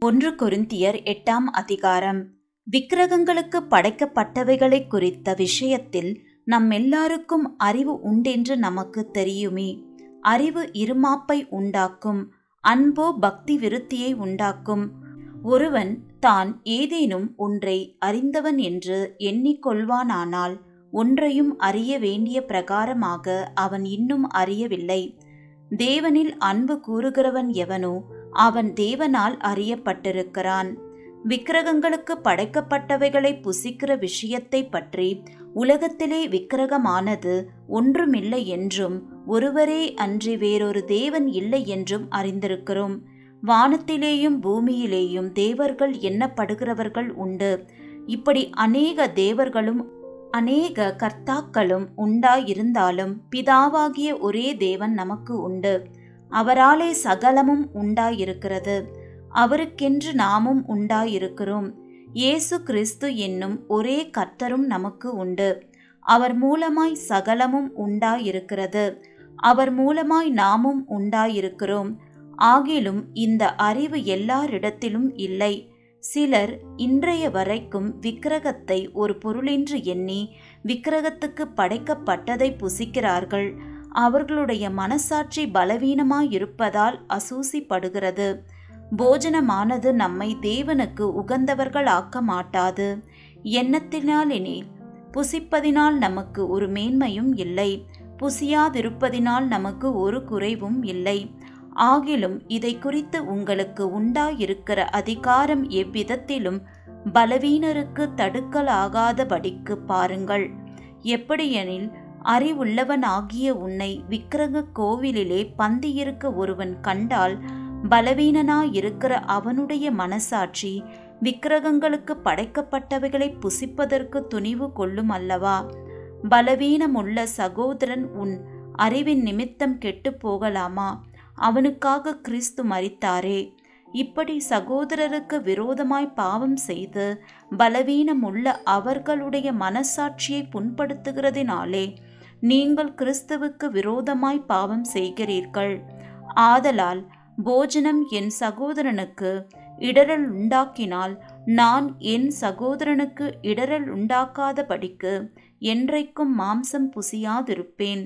ஒன்று குருந்தியர் எட்டாம் அதிகாரம். விக்கிரகங்களுக்கு படைக்கப்பட்டவைகளை குறித்த விஷயத்தில் நம் எல்லாருக்கும் அறிவு உண்டென்று நமக்கு தெரியுமே. அறிவு இருமாப்பை உண்டாக்கும் அன்போ பக்தி விருத்தியை உண்டாக்கும். ஒருவன் தான் ஏதேனும் ஒன்றை அறிந்தவன் என்று எண்ணிக்கொள்வானானால் ஒன்றையும் அறிய வேண்டிய பிரகாரமாக அவன் இன்னும் அறியவில்லை. தேவனில் அன்பு கூறுகிறவன் எவனோ அவன் தேவனால் அறியப்பட்டிருக்கிறான். விக்கிரகங்களுக்கு படைக்கப்பட்டவைகளை புசிக்கிற விஷயத்தை பற்றி உலகத்திலே விக்கிரகமானது ஒன்றுமில்லை என்றும் ஒருவரே அன்றி வேறொரு தேவன் இல்லை என்றும் அறிந்திருக்கிறோம். வானத்திலேயும் பூமியிலேயும் தேவர்கள் எண்ணப்படுகிறவர்கள் உண்டு. இப்படி அநேக தேவர்களும் அநேக கர்த்தாக்களும் உண்டாயிருந்தாலும் பிதாவாகிய ஒரே தேவன் நமக்கு உண்டு. அவராலே சகலமும் உண்டாயிருக்கிறது. அவருக்கென்று நாமும் உண்டாயிருக்கிறோம். இயேசு கிறிஸ்து என்னும் ஒரே கர்த்தரும் நமக்கு உண்டு. அவர் மூலமாய் சகலமும் உண்டாயிருக்கிறது. அவர் மூலமாய் நாமும் உண்டாயிருக்கிறோம். ஆகிலும் இந்த அறிவு எல்லாரிடத்திலும் இல்லை. சிலர் இன்றைய வரைக்கும் விக்கிரகத்தை ஒரு பொருளென்று எண்ணி விக்கிரகத்துக்கு படைக்கப்பட்டதை புசிக்கிறார்கள். அவர்களுடைய மனசாட்சி பலவீனமாயிருப்பதால் அசூசிப்படுகிறது. போஜனமானது நம்மை தேவனுக்கு உகந்தவர்கள் ஆக்க மாட்டாது. எண்ணத்தினாலெனில் புசிப்பதினால் நமக்கு ஒரு மேன்மையும் இல்லை. புசியாதிருப்பதினால் நமக்கு ஒரு குறைவும் இல்லை. ஆகிலும் இதை குறித்து உங்களுக்கு உண்டாயிருக்கிற அதிகாரம் எவ்விதத்திலும் பலவீனருக்கு தடுக்கலாகாதபடிக்கு பாருங்கள். எப்படியெனில் அறிவுள்ளவனாகிய உன்னை விக்கிரக கோவிலிலே பந்தியிருக்க ஒருவன் கண்டால் பலவீனனாயிருக்கிற அவனுடைய மனசாட்சி விக்கிரகங்களுக்கு படைக்கப்பட்டவைகளை புசிப்பதற்கு துணிவு கொள்ளும் அல்லவா? பலவீனமுள்ள சகோதரன் உன் அறிவின் நிமித்தம் கெட்டு போகலாமா? அவனுக்காக கிறிஸ்து மரித்தாரே. இப்படி சகோதரருக்கு விரோதமாய் பாவம் செய்து பலவீனமுள்ள அவர்களுடைய மனசாட்சியை புண்படுத்துகிறதினாலே நீங்கள் கிறிஸ்துவுக்கு விரோதமாய் பாவம் செய்கிறீர்கள். ஆதலால் போஜனம் என் சகோதரனுக்கு இடரல் உண்டாக்கினால் நான் என் சகோதரனுக்கு இடரல் உண்டாக்காதபடிக்கு என்றைக்கும் மாம்சம் புசியாதிருப்பேன்.